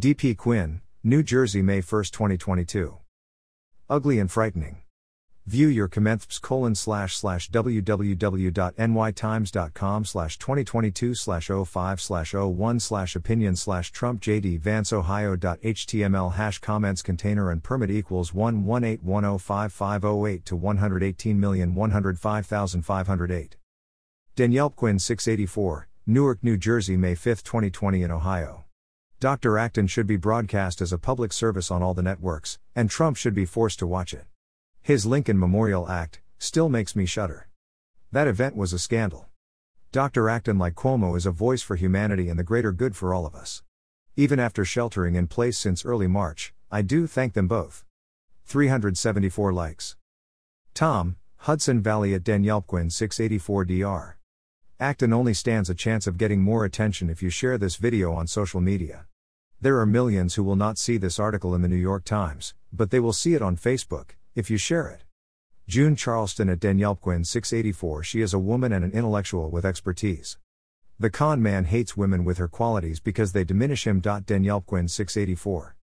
DP Quinn, New Jersey, May 1, 2022. Ugly and frightening. View your comments colon slash slash www.nytimes.com slash 2022 slash 05 slash 01 slash opinion slash Trump JD Vance Ohio.html hash comments container and permit equals 118105508 to 118105508. Danielle Quinn 684, Newark, New Jersey, May 5, 2020 in Ohio. Dr. Acton should be broadcast as a public service on all the networks, and Trump should be forced to watch it. His Lincoln Memorial Act still makes me shudder. That event was a scandal. Dr. Acton, like Cuomo, is a voice for humanity and the greater good for all of us. Even after sheltering in place since early March, I do thank them both. 374 likes. Tom, Hudson Valley at Danielquin 684 DR. Acton only stands a chance of getting more attention if you share this video on social media. There are millions who will not see this article in the New York Times, but they will see it on Facebook, if you share it. June Charleston at Danielquin 684 She is a woman and an intellectual with expertise. The con man hates women with her qualities because they diminish him. Danielquin 684.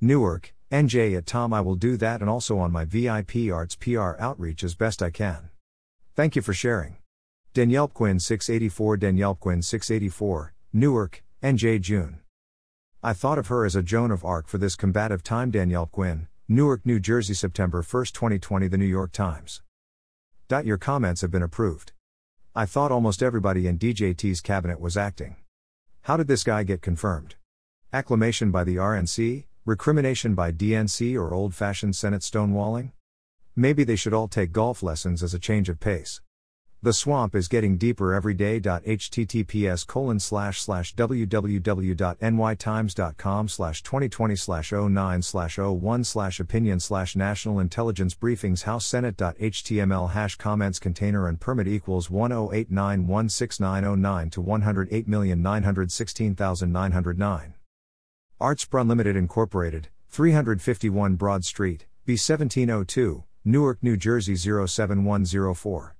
Newark, NJ at Tom I will do that and also on my VIP Arts PR outreach as best I can. Thank you for sharing. Danielle Quinn 684 Danielle Quinn 684, Newark, NJ June. I thought of her as a Joan of Arc for this combative time Danielle Quinn, Newark, New Jersey September 1, 2020 The New York Times. Dot Your comments have been approved. I thought almost everybody in DJT's cabinet was acting. How did this guy get confirmed? Acclamation by the RNC, recrimination by DNC or old fashioned Senate stonewalling? Maybe they should all take golf lessons as a change of pace. The swamp is getting deeper every day. https colon slash slash www.nytimes.com slash 2020 slash 09 slash 01 slash opinion slash national intelligence briefings house senate.html hash comments container and permit equals 1089169909 to 108916909. Artsprun Limited Incorporated, 351 Broad Street, B1702, Newark, New Jersey 07104.